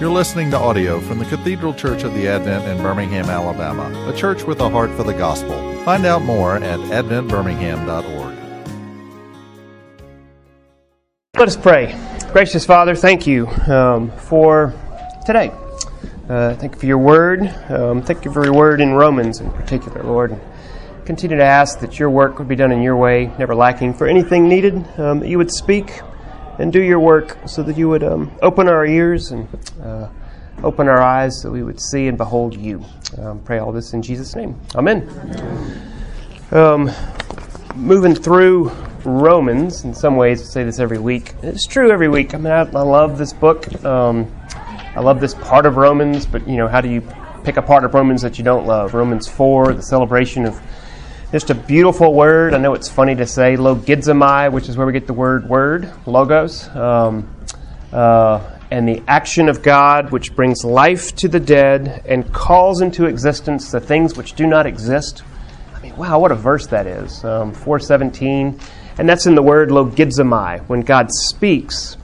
You're listening to audio from the Cathedral Church of the Advent in Birmingham, Alabama, a church with a heart for the gospel. Find out more at adventbirmingham.org. Let us pray. Gracious Father, thank you um, for today. Uh, thank you for your word. Um, thank you for your word in Romans in particular, Lord. Continue to ask that your work would be done in your way, never lacking for anything needed, um, that you would speak and do your work so that you would um, open our ears and uh, open our eyes so we would see and behold you. Um, pray all this in Jesus' name. Amen. Um, moving through Romans, in some ways, I say this every week. It's true every week. I mean, I, I love this book. Um, I love this part of Romans, but you know, how do you pick a part of Romans that you don't love? Romans 4, the celebration of just a beautiful word. I know it's funny to say logizomai, which is where we get the word word, logos. Um, uh, and the action of God, which brings life to the dead and calls into existence the things which do not exist. I mean, wow, what a verse that is. Um, 417. And that's in the word logizomai. When God speaks,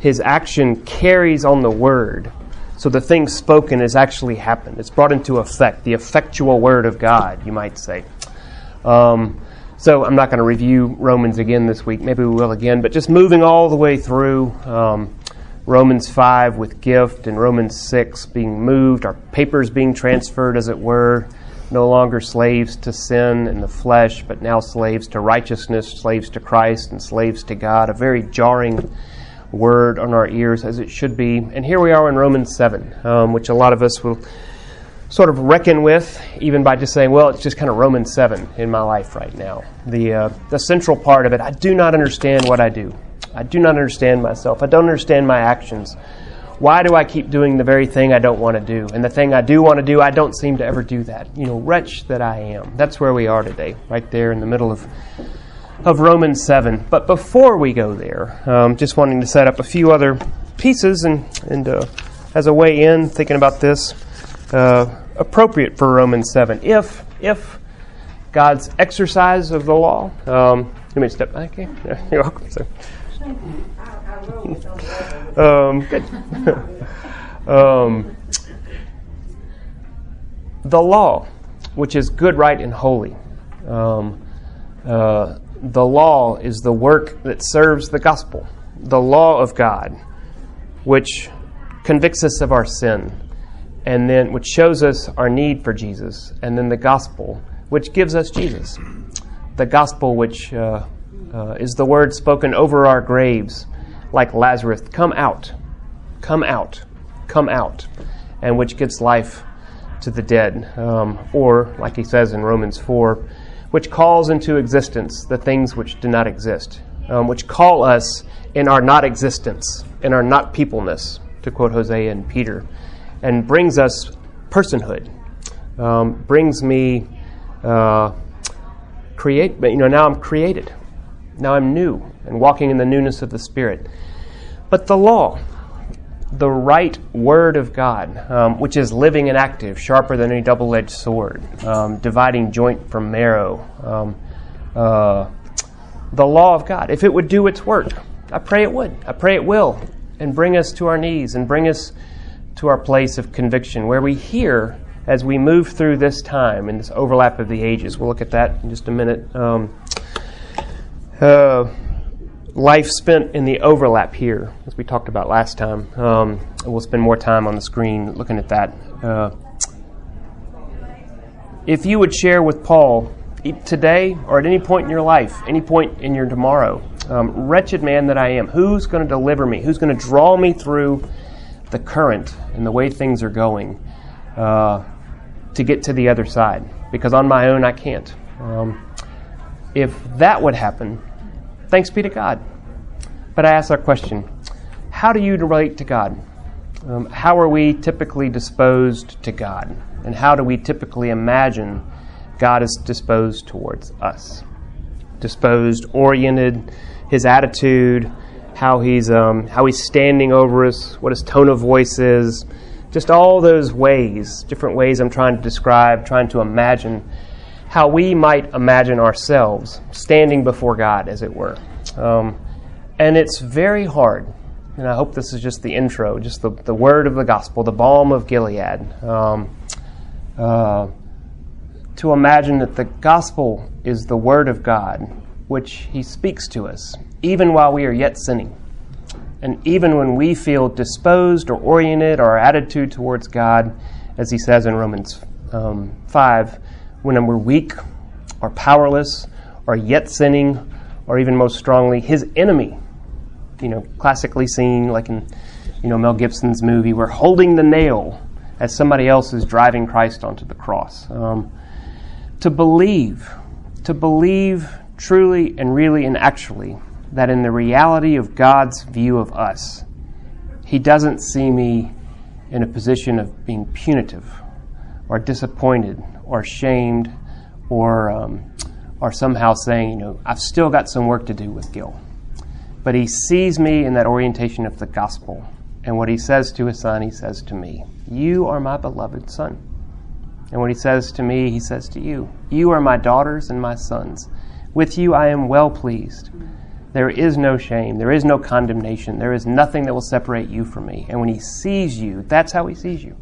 his action carries on the word. So the thing spoken has actually happened. It's brought into effect, the effectual word of God, you might say. Um, so I'm not going to review Romans again this week. Maybe we will again. But just moving all the way through um, Romans 5 with gift and Romans 6 being moved, our papers being transferred, as it were, no longer slaves to sin and the flesh, but now slaves to righteousness, slaves to Christ, and slaves to God. A very jarring word on our ears, as it should be. And here we are in Romans 7, um, which a lot of us will sort of reckon with, even by just saying, well, it's just kind of Romans 7 in my life right now. The, uh, the central part of it, I do not understand what I do. I do not understand myself. I don't understand my actions. Why do I keep doing the very thing I don't want to do? And the thing I do want to do, I don't seem to ever do that. You know, wretch that I am. That's where we are today, right there in the middle of, of Romans 7. But before we go there, um, just wanting to set up a few other pieces and, and uh, as a way in, thinking about this. Uh, appropriate for Romans 7 if if God's exercise of the law. Um, let me step back. Okay, yeah, you're welcome. So. um, good. um, the law, which is good, right, and holy. Um, uh, the law is the work that serves the gospel. The law of God, which convicts us of our sin and then which shows us our need for Jesus, and then the gospel, which gives us Jesus. The gospel, which uh, uh, is the word spoken over our graves, like Lazarus, come out, come out, come out, and which gives life to the dead. Um, or, like he says in Romans 4, which calls into existence the things which do not exist, um, which call us in our not existence, in our not peopleness, to quote Hosea and Peter and brings us personhood, um, brings me uh, create. But you know, now I'm created. Now I'm new and walking in the newness of the Spirit. But the law, the right word of God, um, which is living and active, sharper than any double edged sword, um, dividing joint from marrow. Um, uh, the law of God, if it would do its work, I pray it would. I pray it will, and bring us to our knees and bring us to our place of conviction, where we hear as we move through this time in this overlap of the ages. We'll look at that in just a minute. Um, uh, life spent in the overlap here, as we talked about last time. Um, we'll spend more time on the screen looking at that. Uh, if you would share with Paul today or at any point in your life, any point in your tomorrow, um, wretched man that I am, who's going to deliver me? Who's going to draw me through the current and the way things are going uh, to get to the other side because on my own I can't. Um, if that would happen, thanks be to God. But I ask our question how do you relate to God? Um, how are we typically disposed to God? And how do we typically imagine God is disposed towards us? Disposed, oriented, his attitude, how he's um, how he's standing over us, what his tone of voice is, just all those ways, different ways I'm trying to describe, trying to imagine how we might imagine ourselves standing before God, as it were. Um, and it's very hard, and I hope this is just the intro, just the, the word of the gospel, the balm of Gilead. Um, uh, to imagine that the gospel is the word of God, which He speaks to us, even while we are yet sinning. And even when we feel disposed or oriented, or our attitude towards God, as He says in Romans um, 5, when we're weak or powerless or yet sinning, or even most strongly, His enemy you know, classically seen, like in, you know, Mel Gibson's movie, we're holding the nail as somebody else is driving Christ onto the cross. Um, to believe, to believe truly and really and actually that in the reality of God's view of us, He doesn't see me in a position of being punitive or disappointed or shamed or, um, or somehow saying, you know, I've still got some work to do with Gil. But he sees me in that orientation of the gospel. And what he says to his son, he says to me, You are my beloved son. And what he says to me, he says to you, You are my daughters and my sons. With you I am well pleased. There is no shame. There is no condemnation. There is nothing that will separate you from me. And when he sees you, that's how he sees you.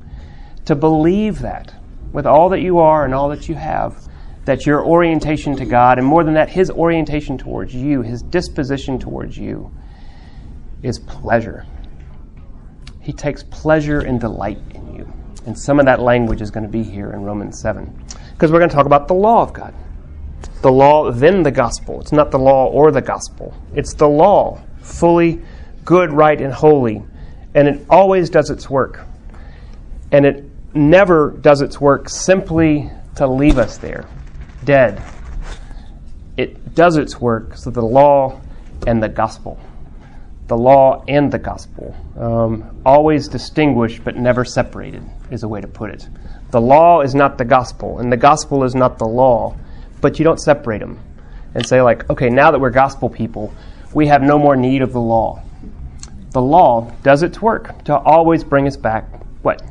To believe that with all that you are and all that you have, that your orientation to God, and more than that, His orientation towards you, His disposition towards you, is pleasure. He takes pleasure and delight in you. And some of that language is going to be here in Romans 7. Because we're going to talk about the law of God. The law, then the gospel. It's not the law or the gospel, it's the law, fully good, right, and holy. And it always does its work. And it never does its work simply to leave us there dead. It does its work, so the law and the gospel. The law and the gospel. Um, always distinguished but never separated, is a way to put it. The law is not the gospel, and the gospel is not the law, but you don't separate them and say, like, okay, now that we're gospel people, we have no more need of the law. The law does its work to always bring us back, what?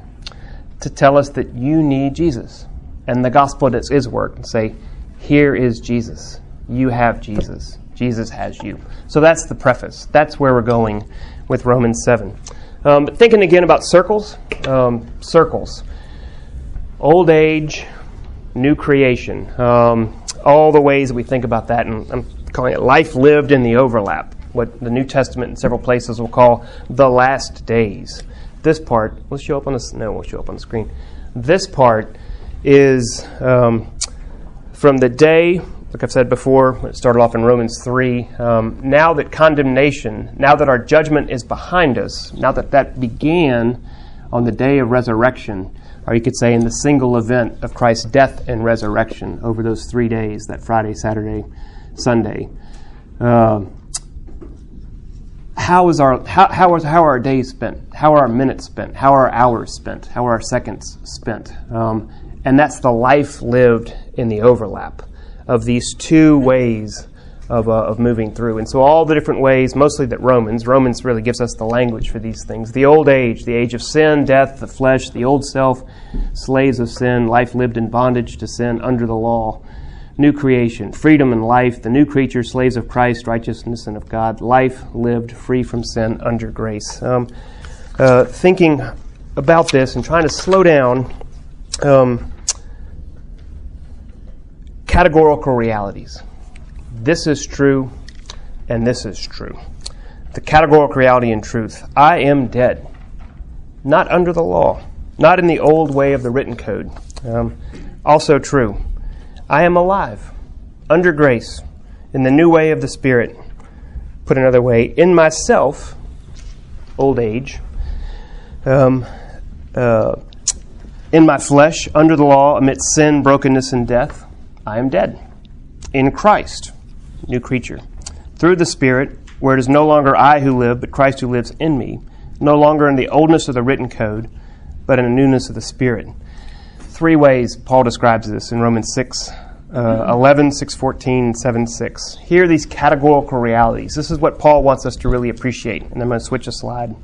To tell us that you need Jesus and the gospel does his work and say, Here is Jesus. You have Jesus. Jesus has you. So that's the preface. That's where we're going with Romans 7. Um, but thinking again about circles, um, circles. Old age, new creation. Um, all the ways that we think about that, and I'm calling it life lived in the overlap, what the New Testament in several places will call the last days. This part, will show up on the, no, we'll show up on the screen. This part is um, from the day, like I've said before, it started off in Romans 3. Um, now that condemnation, now that our judgment is behind us, now that that began on the day of resurrection, or you could say in the single event of Christ's death and resurrection over those three days, that Friday, Saturday, Sunday. Uh, how is our how, how, is, how are our days spent? How are our minutes spent? How are our hours spent? How are our seconds spent? Um, and that's the life lived in the overlap of these two ways of, uh, of moving through. And so, all the different ways, mostly that Romans, Romans really gives us the language for these things. The old age, the age of sin, death, the flesh, the old self, slaves of sin, life lived in bondage to sin under the law. New creation, freedom and life, the new creature, slaves of Christ, righteousness and of God, life lived free from sin under grace. Um, uh, thinking about this and trying to slow down um, categorical realities. This is true, and this is true. The categorical reality and truth. I am dead, not under the law, not in the old way of the written code. Um, also true. I am alive, under grace, in the new way of the Spirit. Put another way, in myself, old age, um, uh, in my flesh, under the law, amidst sin, brokenness, and death, I am dead. In Christ, new creature. Through the Spirit, where it is no longer I who live, but Christ who lives in me, no longer in the oldness of the written code, but in the newness of the Spirit. Three ways Paul describes this in Romans 6, uh, 11, 6, 14, 7, 6. Here are these categorical realities. This is what Paul wants us to really appreciate. And I'm going to switch a slide.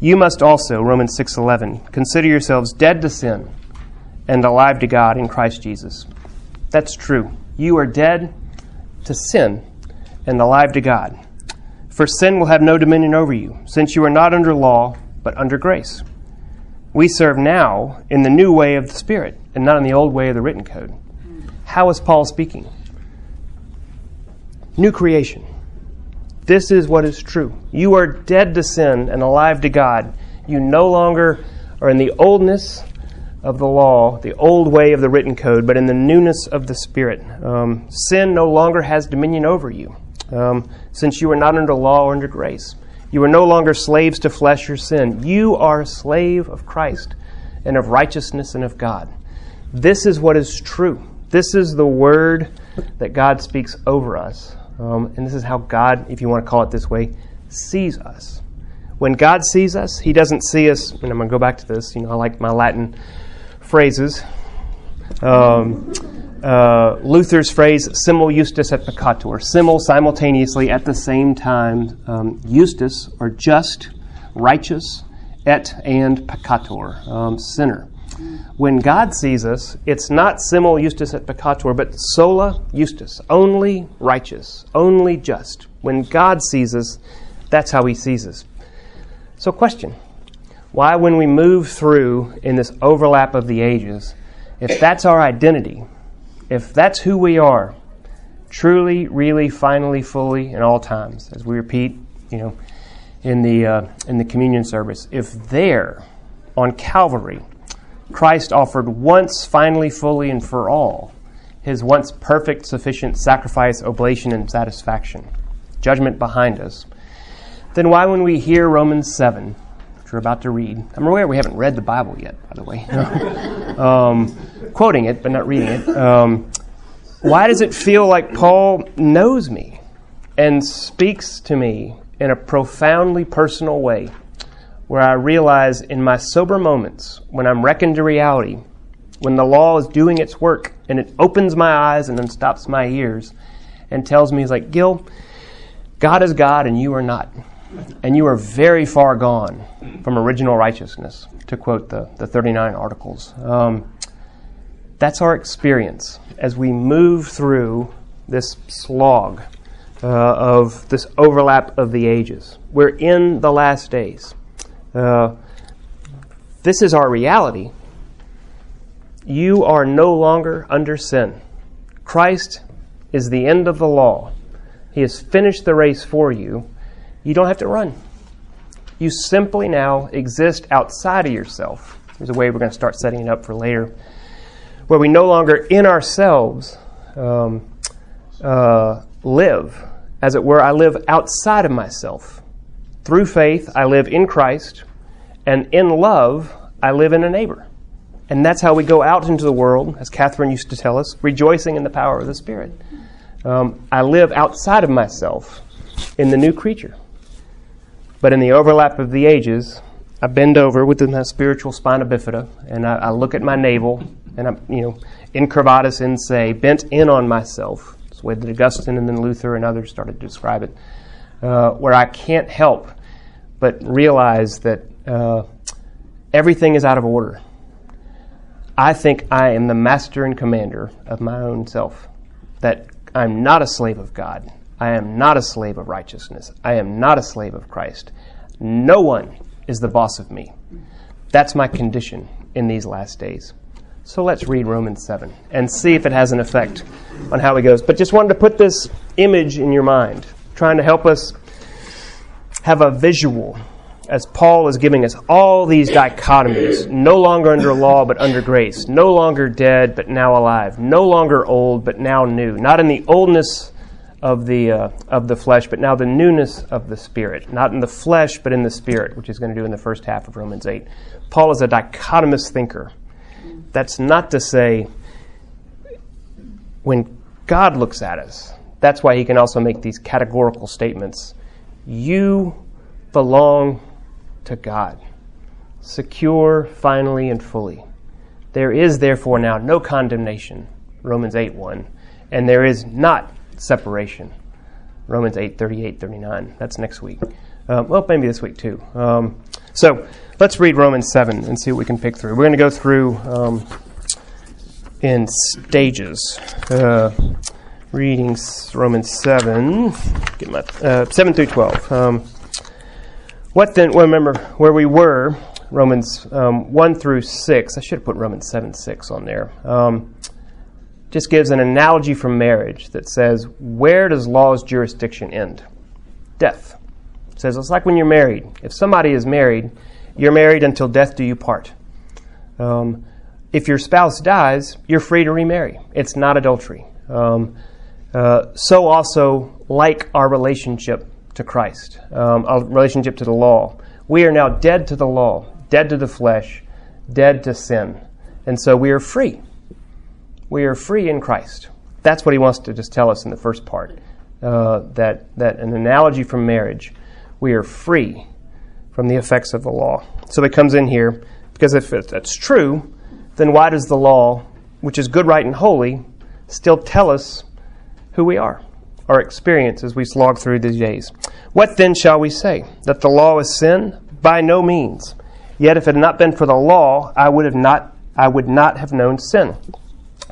You must also, Romans 6:11, consider yourselves dead to sin and alive to God in Christ Jesus. That's true. You are dead to sin and alive to God. For sin will have no dominion over you, since you are not under law, but under grace. We serve now in the new way of the Spirit, and not in the old way of the written code. How is Paul speaking? New creation. This is what is true. You are dead to sin and alive to God. You no longer are in the oldness of the law, the old way of the written code, but in the newness of the Spirit. Um, sin no longer has dominion over you, um, since you are not under law or under grace. You are no longer slaves to flesh or sin. You are a slave of Christ and of righteousness and of God. This is what is true. This is the word that God speaks over us. Um, and this is how God, if you want to call it this way, sees us. When God sees us, He doesn't see us, and I'm going to go back to this. You know, I like my Latin phrases. Um, uh, Luther's phrase, simul justus et peccator, simul simultaneously at the same time, um, justus, or just, righteous, et and peccator, um, sinner. When God sees us, it's not simul justus et peccator, but sola justus, only righteous, only just. When God sees us, that's how He sees us. So, question why, when we move through in this overlap of the ages, if that's our identity, if that's who we are, truly, really, finally, fully, in all times, as we repeat, you know, in the uh, in the communion service, if there, on Calvary, Christ offered once, finally, fully, and for all, his once perfect, sufficient sacrifice, oblation, and satisfaction, judgment behind us, then why, when we hear Romans 7, which we're about to read, I'm aware we haven't read the Bible yet, by the way, um, quoting it, but not reading it, um, why does it feel like Paul knows me and speaks to me in a profoundly personal way? where I realize in my sober moments, when I'm reckoned to reality, when the law is doing its work and it opens my eyes and then stops my ears and tells me, He's like, Gil, God is God and you are not. And you are very far gone from original righteousness, to quote the, the 39 articles. Um, that's our experience as we move through this slog uh, of this overlap of the ages. We're in the last days. Uh, this is our reality. You are no longer under sin. Christ is the end of the law. He has finished the race for you. You don't have to run. You simply now exist outside of yourself. There's a way we're going to start setting it up for later, where we no longer in ourselves um, uh, live. As it were, I live outside of myself. Through faith, I live in Christ, and in love, I live in a neighbor. And that's how we go out into the world, as Catherine used to tell us, rejoicing in the power of the Spirit. Um, I live outside of myself in the new creature. But in the overlap of the ages, I bend over with my spiritual spina bifida, and I, I look at my navel, and I'm, you know, incurvatus in se, bent in on myself. It's the way that Augustine and then Luther and others started to describe it uh, where I can't help but realize that uh, everything is out of order. I think I am the master and commander of my own self, that I'm not a slave of God. I am not a slave of righteousness. I am not a slave of Christ. No one is the boss of me. That's my condition in these last days. So let's read Romans 7 and see if it has an effect on how he goes. But just wanted to put this image in your mind trying to help us have a visual as Paul is giving us all these dichotomies no longer under law but under grace, no longer dead but now alive, no longer old but now new, not in the oldness of the, uh, of the flesh, but now the newness of the spirit, not in the flesh but in the spirit, which he's going to do in the first half of Romans 8. Paul is a dichotomous thinker. That's not to say when God looks at us, that's why he can also make these categorical statements. You belong to God, secure, finally, and fully. There is therefore now no condemnation, Romans 8 1, and there is not separation, Romans 8 38 39. That's next week. Um, well, maybe this week too. Um, so let's read Romans 7 and see what we can pick through. We're going to go through um, in stages. Uh, reading Romans 7, get my, uh, 7 through 12. Um, what then, well, remember where we were, Romans um, 1 through 6. I should have put Romans 7 6 on there. Just gives an analogy from marriage that says, where does law's jurisdiction end? Death. It says it's like when you're married. If somebody is married, you're married until death do you part. Um, if your spouse dies, you're free to remarry. It's not adultery. Um, uh, so also, like our relationship to Christ, um, our relationship to the law, we are now dead to the law, dead to the flesh, dead to sin. And so we are free. We are free in Christ. That's what he wants to just tell us in the first part. Uh, that, that an analogy from marriage, we are free from the effects of the law. So it comes in here, because if that's true, then why does the law, which is good, right, and holy, still tell us who we are, our experience as we slog through these days. What then shall we say? That the law is sin? By no means. Yet if it had not been for the law, I would have not I would not have known sin.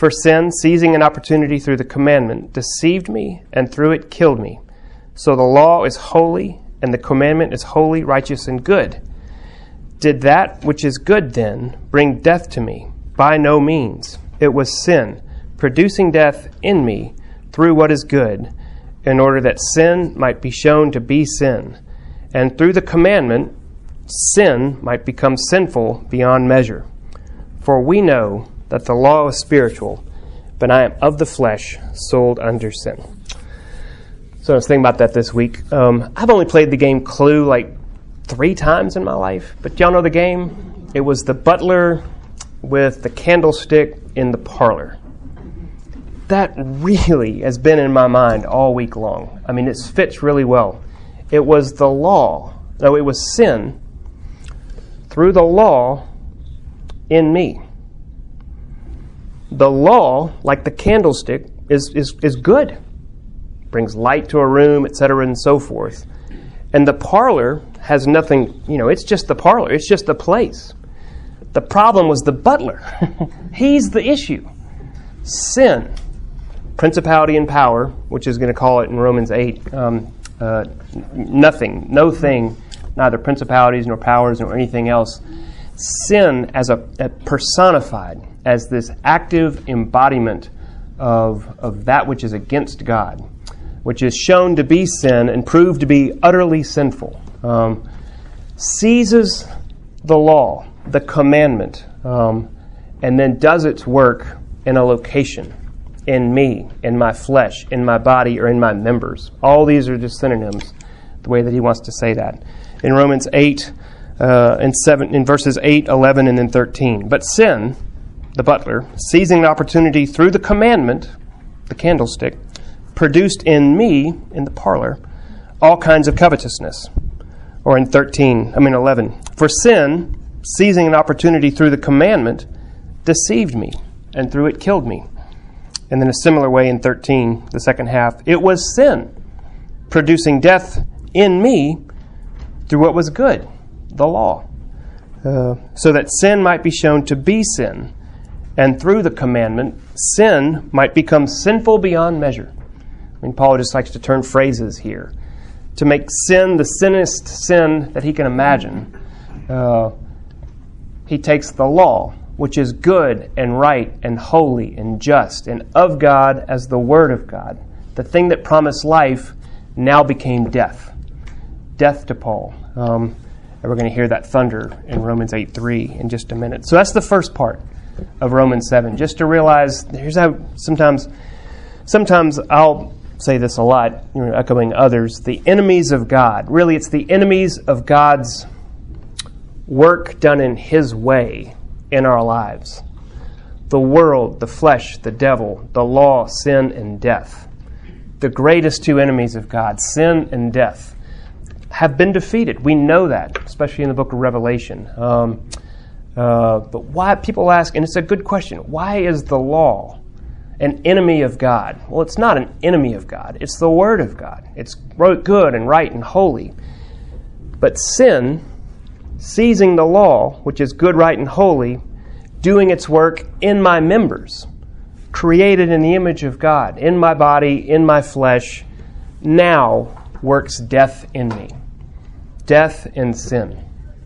For sin, seizing an opportunity through the commandment, deceived me, and through it killed me. So the law is holy, and the commandment is holy, righteous, and good. Did that which is good then bring death to me? By no means. It was sin, producing death in me through what is good, in order that sin might be shown to be sin and through the commandment, sin might become sinful beyond measure. For we know that the law is spiritual, but I am of the flesh, sold under sin. So I was thinking about that this week. Um, I've only played the game Clue like three times in my life, but y'all know the game? It was the butler with the candlestick in the parlor. That really has been in my mind all week long. I mean, it fits really well. It was the law. No, it was sin through the law in me. The law, like the candlestick, is, is, is good. Brings light to a room, etc., and so forth. And the parlor has nothing, you know, it's just the parlor, it's just the place. The problem was the butler. He's the issue. Sin, principality and power, which is going to call it in Romans 8, um, uh, nothing, no thing, neither principalities nor powers nor anything else. Sin as a, a personified as this active embodiment of, of that which is against God, which is shown to be sin and proved to be utterly sinful, um, seizes the law, the commandment, um, and then does its work in a location in me, in my flesh, in my body, or in my members. All these are just synonyms, the way that he wants to say that. In Romans 8 uh, and 7, in verses 8, 11, and then 13. But sin, the butler, seizing an opportunity through the commandment, the candlestick, produced in me, in the parlor, all kinds of covetousness. Or in 13, I mean 11. For sin, seizing an opportunity through the commandment, deceived me, and through it killed me. And then a similar way in 13, the second half, it was sin, producing death in me through what was good, the law. Uh, so that sin might be shown to be sin, and through the commandment, sin might become sinful beyond measure. I mean, Paul just likes to turn phrases here. To make sin the sinnest sin that he can imagine, uh, he takes the law which is good and right and holy and just and of God as the Word of God. The thing that promised life now became death. Death to Paul. Um, and we're going to hear that thunder in Romans 8 3 in just a minute. So that's the first part of Romans 7. Just to realize, here's how sometimes, sometimes I'll say this a lot, you know, echoing others the enemies of God. Really, it's the enemies of God's work done in His way in our lives the world, the flesh, the devil, the law, sin, and death. The greatest two enemies of God, sin and death. Have been defeated. We know that, especially in the book of Revelation. Um, uh, but why, people ask, and it's a good question, why is the law an enemy of God? Well, it's not an enemy of God, it's the Word of God. It's good and right and holy. But sin, seizing the law, which is good, right, and holy, doing its work in my members, created in the image of God, in my body, in my flesh, now works death in me. Death and sin,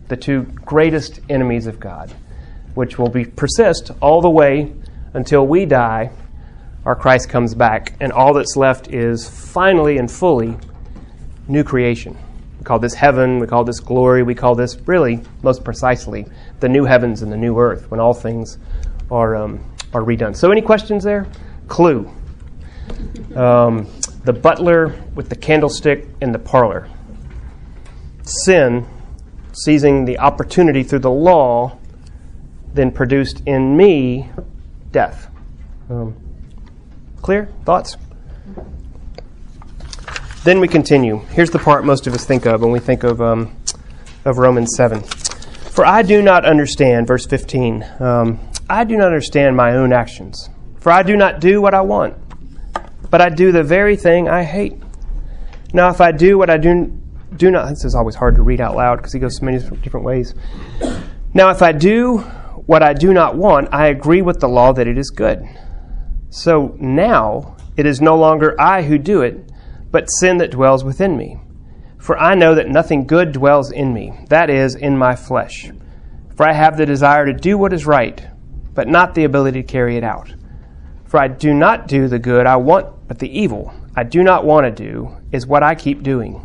the two greatest enemies of God, which will be persist all the way until we die or Christ comes back, and all that's left is finally and fully new creation. We call this heaven, we call this glory, we call this really, most precisely, the new heavens and the new earth when all things are, um, are redone. So, any questions there? Clue. Um, the butler with the candlestick in the parlor. Sin, seizing the opportunity through the law, then produced in me death. Um, clear? Thoughts? Then we continue. Here's the part most of us think of when we think of, um, of Romans 7. For I do not understand, verse 15, um, I do not understand my own actions. For I do not do what I want but I do the very thing I hate. Now, if I do what I do, do not, this is always hard to read out loud because he goes so many different ways. Now, if I do what I do not want, I agree with the law that it is good. So now it is no longer I who do it, but sin that dwells within me. For I know that nothing good dwells in me, that is, in my flesh. For I have the desire to do what is right, but not the ability to carry it out. For I do not do the good I want, but the evil I do not want to do is what I keep doing.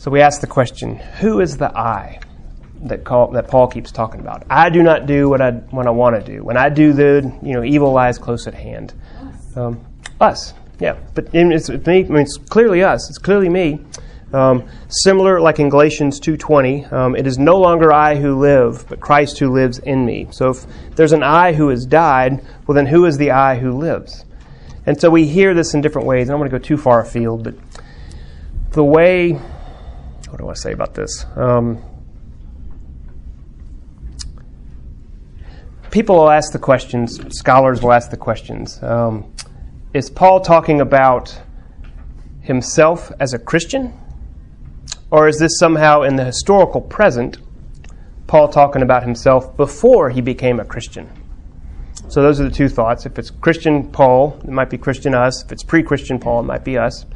So we ask the question who is the I that, call, that Paul keeps talking about? I do not do what I, what I want to do. When I do the, you know, evil lies close at hand. Um, us, yeah. But it's me, I mean, it's clearly us. It's clearly me. Um, similar, like in Galatians 2.20, um, it is no longer I who live, but Christ who lives in me. So if there's an I who has died, well then who is the I who lives? And so we hear this in different ways. I don't want to go too far afield, but the way, what do I say about this? Um, people will ask the questions, scholars will ask the questions. Um, is Paul talking about himself as a Christian? Or is this somehow in the historical present, Paul talking about himself before he became a Christian? So those are the two thoughts. If it's Christian Paul, it might be Christian us. If it's pre-Christian Paul, it might be us.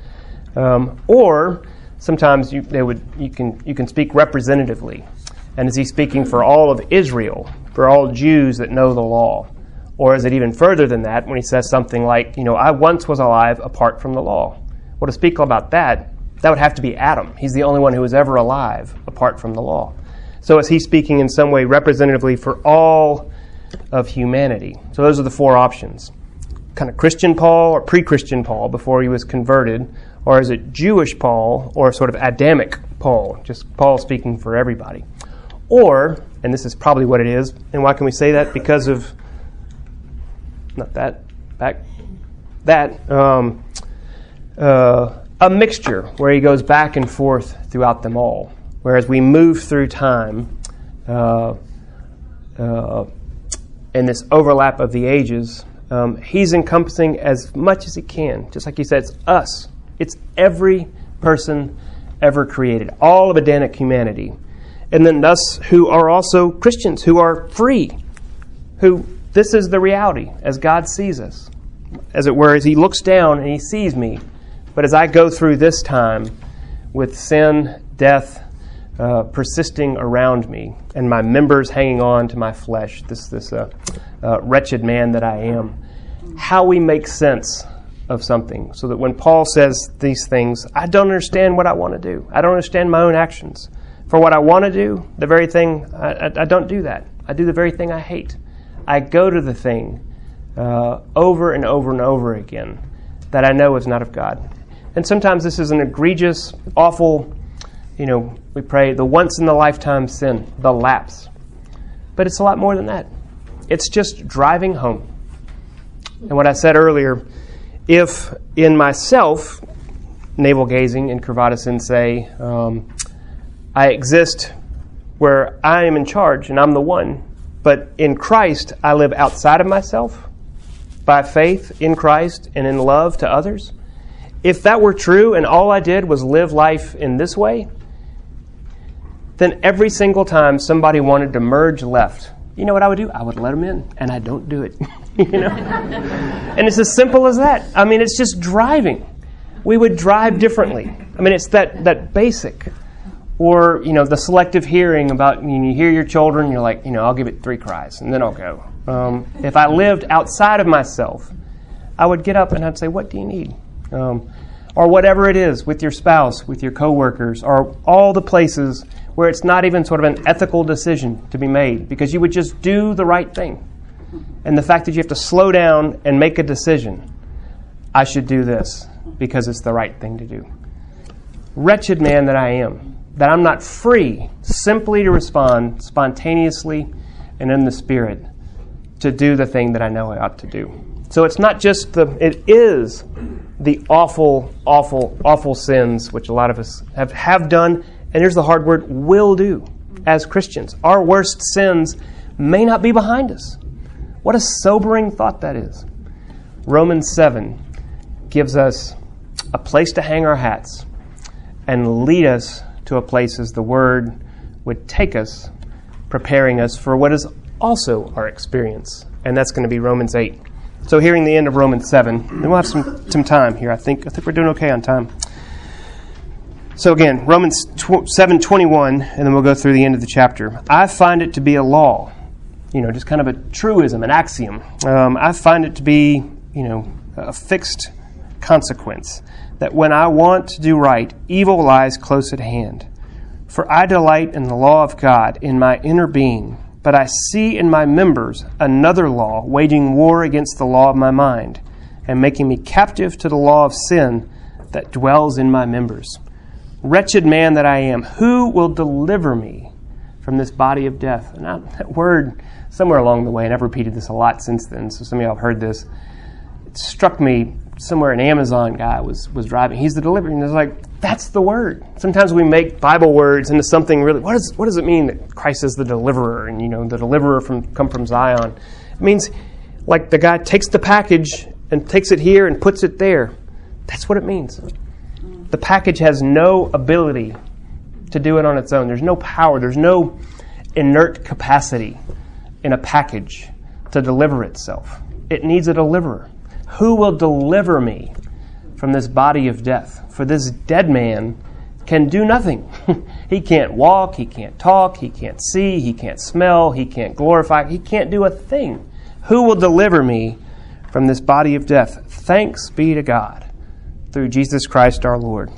Um, or sometimes you, they would, you, can, you can speak representatively. And is he speaking for all of Israel, for all Jews that know the law? Or is it even further than that when he says something like, you know, I once was alive apart from the law? Well, to speak about that, that would have to be Adam. He's the only one who was ever alive apart from the law. So is he speaking in some way representatively for all of humanity? So those are the four options. Kind of Christian Paul or pre Christian Paul before he was converted, or is it Jewish Paul or sort of Adamic Paul, just Paul speaking for everybody? Or, and this is probably what it is, and why can we say that? Because of, not that, back, that, um, uh, a mixture where he goes back and forth throughout them all. Whereas we move through time uh, uh, in this overlap of the ages, um, he's encompassing as much as he can. Just like he says, us. It's every person ever created, all of Adamic humanity. And then us who are also Christians, who are free, who this is the reality as God sees us. As it were, as he looks down and he sees me but as I go through this time with sin, death, uh, persisting around me, and my members hanging on to my flesh, this, this uh, uh, wretched man that I am, how we make sense of something. So that when Paul says these things, I don't understand what I want to do. I don't understand my own actions. For what I want to do, the very thing, I, I, I, don't do that. I do the very thing I hate. I go to the thing uh, over and over and over again that I know is not of God. And sometimes this is an egregious, awful, you know, we pray the once in the lifetime sin, the lapse. But it's a lot more than that. It's just driving home. And what I said earlier, if in myself, navel gazing and and say, um, I exist where I am in charge and I'm the one, but in Christ I live outside of myself by faith in Christ and in love to others. If that were true and all I did was live life in this way, then every single time somebody wanted to merge left, you know what I would do? I would let them in, and I don't do it. you know, and it's as simple as that. I mean, it's just driving. We would drive differently. I mean, it's that that basic, or you know, the selective hearing about you, know, you hear your children, you're like, you know, I'll give it three cries, and then I'll go. Um, if I lived outside of myself, I would get up and I'd say, "What do you need?" Um, or whatever it is with your spouse, with your coworkers, or all the places where it's not even sort of an ethical decision to be made because you would just do the right thing. And the fact that you have to slow down and make a decision, I should do this because it's the right thing to do. Wretched man that I am, that I'm not free simply to respond spontaneously and in the Spirit to do the thing that I know I ought to do. So it's not just the, it is the awful, awful, awful sins which a lot of us have, have done and here's the hard word will do as Christians. Our worst sins may not be behind us. What a sobering thought that is. Romans 7 gives us a place to hang our hats and lead us to a place as the Word would take us, preparing us for what is also our experience. And that's going to be Romans 8. So, hearing the end of Romans 7, and we'll have some, some time here. I think, I think we're doing okay on time. So again, Romans 7:21 and then we'll go through the end of the chapter. I find it to be a law. You know, just kind of a truism, an axiom. Um, I find it to be, you know, a fixed consequence that when I want to do right, evil lies close at hand. For I delight in the law of God in my inner being, but I see in my members another law waging war against the law of my mind and making me captive to the law of sin that dwells in my members. Wretched man that I am, who will deliver me from this body of death? And I, that word, somewhere along the way, and I've repeated this a lot since then, so some of y'all have heard this. It struck me somewhere an Amazon guy was, was driving. He's the deliverer. And it's like, that's the word. Sometimes we make Bible words into something really, what, is, what does it mean that Christ is the deliverer and, you know, the deliverer from come from Zion? It means like the guy takes the package and takes it here and puts it there. That's what it means the package has no ability to do it on its own. There's no power, there's no inert capacity in a package to deliver itself. It needs a deliverer. Who will deliver me from this body of death? For this dead man can do nothing. he can't walk, he can't talk, he can't see, he can't smell, he can't glorify, he can't do a thing. Who will deliver me from this body of death? Thanks be to God through Jesus Christ our Lord.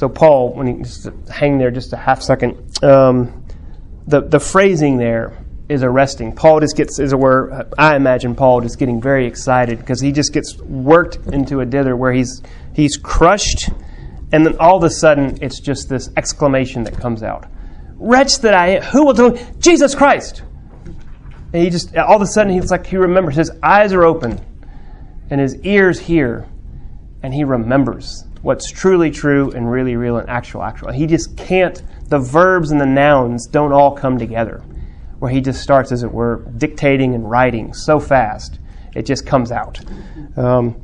So Paul, when he just hang there just a half second, um, the the phrasing there is arresting. Paul just gets, as it were, I imagine Paul just getting very excited because he just gets worked into a dither where he's he's crushed, and then all of a sudden it's just this exclamation that comes out: "Wretch that I am! Who will do Jesus Christ?" And he just all of a sudden he's like he remembers his eyes are open, and his ears hear and he remembers what's truly true and really real and actual actual. He just can't, the verbs and the nouns don't all come together. Where he just starts, as it were, dictating and writing so fast, it just comes out. Um,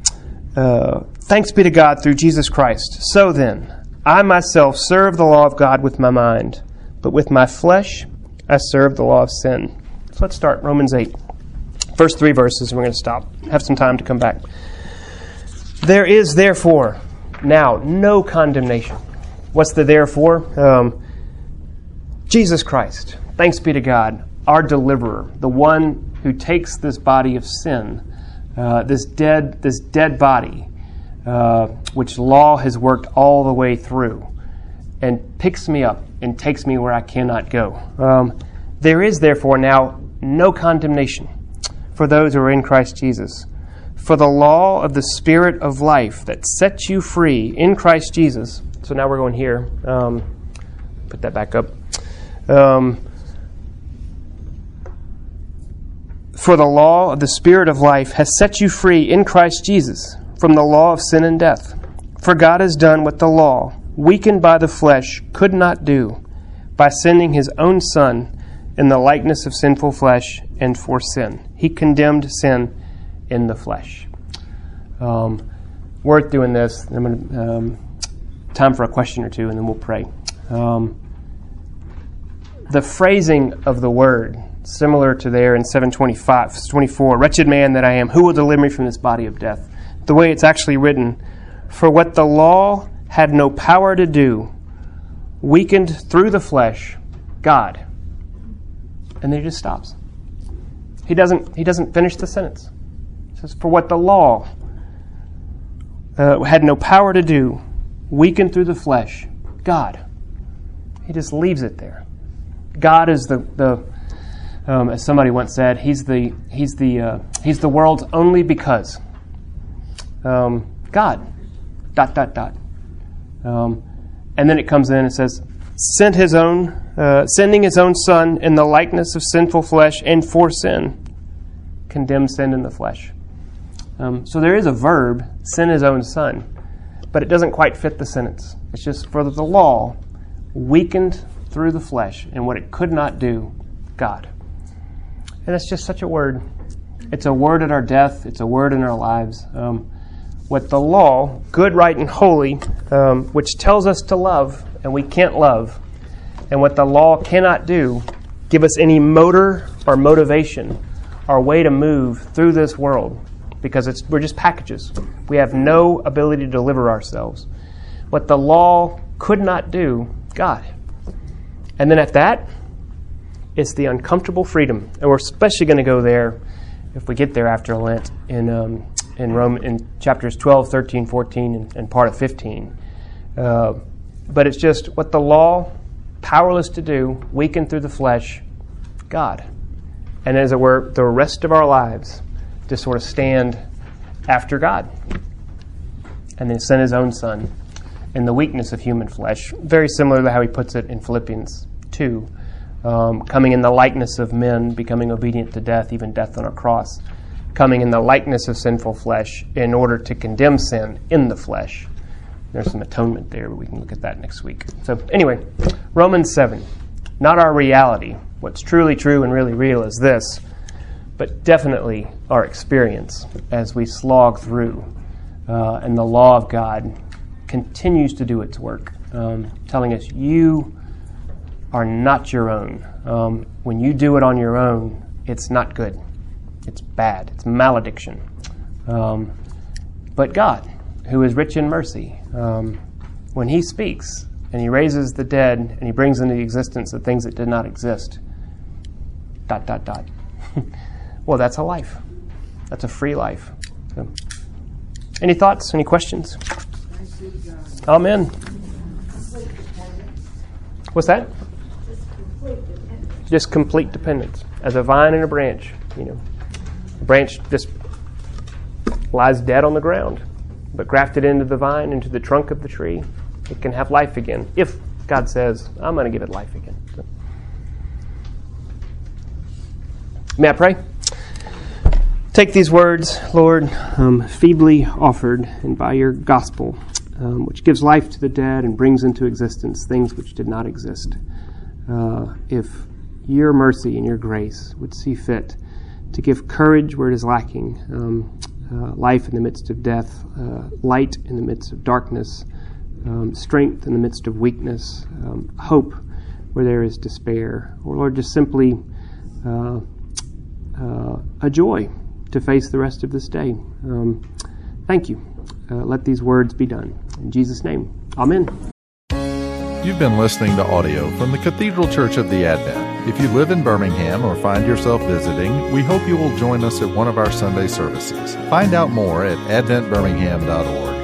uh, thanks be to God through Jesus Christ. So then, I myself serve the law of God with my mind, but with my flesh I serve the law of sin. So let's start Romans 8. First three verses, and we're going to stop. Have some time to come back. There is therefore now no condemnation. What's the therefore? Um, Jesus Christ, thanks be to God, our deliverer, the one who takes this body of sin, uh, this dead, this dead body, uh, which law has worked all the way through, and picks me up and takes me where I cannot go. Um, there is therefore now no condemnation for those who are in Christ Jesus. For the law of the Spirit of life that sets you free in Christ Jesus. So now we're going here. Um, put that back up. Um, for the law of the Spirit of life has set you free in Christ Jesus from the law of sin and death. For God has done what the law, weakened by the flesh, could not do by sending his own Son in the likeness of sinful flesh and for sin. He condemned sin in the flesh. Um, worth doing this. I'm gonna, um, time for a question or two, and then we'll pray. Um, the phrasing of the word, similar to there in 725, 24, wretched man that I am, who will deliver me from this body of death? The way it's actually written, for what the law had no power to do, weakened through the flesh, God. And then he just stops. He doesn't, he doesn't finish the sentence. For what the law uh, had no power to do, weakened through the flesh, God. He just leaves it there. God is the, the um, as somebody once said, he's the, he's the, uh, he's the world's only because. Um, God. Dot, dot, dot. Um, and then it comes in and says, sent his own, uh, sending his own son in the likeness of sinful flesh and for sin, condemned sin in the flesh. Um, so there is a verb, send his own son, but it doesn't quite fit the sentence. It's just for the law, weakened through the flesh, and what it could not do, God. And that's just such a word. It's a word at our death, it's a word in our lives. Um, what the law, good, right, and holy, um, which tells us to love, and we can't love, and what the law cannot do, give us any motor or motivation or way to move through this world because it's, we're just packages. We have no ability to deliver ourselves. What the law could not do, God. And then at that, it's the uncomfortable freedom. And we're especially going to go there if we get there after Lent in um, in Romans chapters 12, 13, 14, and, and part of 15. Uh, but it's just what the law, powerless to do, weakened through the flesh, God. And as it were, the rest of our lives to sort of stand after God. And then send his own son in the weakness of human flesh, very similar to how he puts it in Philippians 2. Um, coming in the likeness of men, becoming obedient to death, even death on a cross coming in the likeness of sinful flesh in order to condemn sin in the flesh. There's some atonement there, but we can look at that next week. So, anyway, Romans 7. Not our reality. What's truly true and really real is this, but definitely our experience as we slog through. Uh, and the law of God continues to do its work, um, telling us you are not your own. Um, when you do it on your own, it's not good. It's bad. It's malediction. Um, but God, who is rich in mercy, um, when He speaks and He raises the dead and He brings into existence the things that did not exist, dot, dot, dot. well, that's a life. That's a free life. So, any thoughts? Any questions? Oh, Amen. What's that? Just complete dependence. As a vine and a branch, you know a branch just lies dead on the ground, but grafted into the vine, into the trunk of the tree, it can have life again. If God says, I'm going to give it life again. So. May I pray? Take these words, Lord, um, feebly offered, and by your gospel, um, which gives life to the dead and brings into existence things which did not exist. Uh, if your mercy and your grace would see fit to give courage where it is lacking, um, uh, life in the midst of death, uh, light in the midst of darkness, um, strength in the midst of weakness, um, hope where there is despair. Or, Lord, just simply uh, uh a joy to face the rest of this day. Um, thank you. Uh, let these words be done. In Jesus' name, Amen. You've been listening to audio from the Cathedral Church of the Advent. If you live in Birmingham or find yourself visiting, we hope you will join us at one of our Sunday services. Find out more at adventbirmingham.org.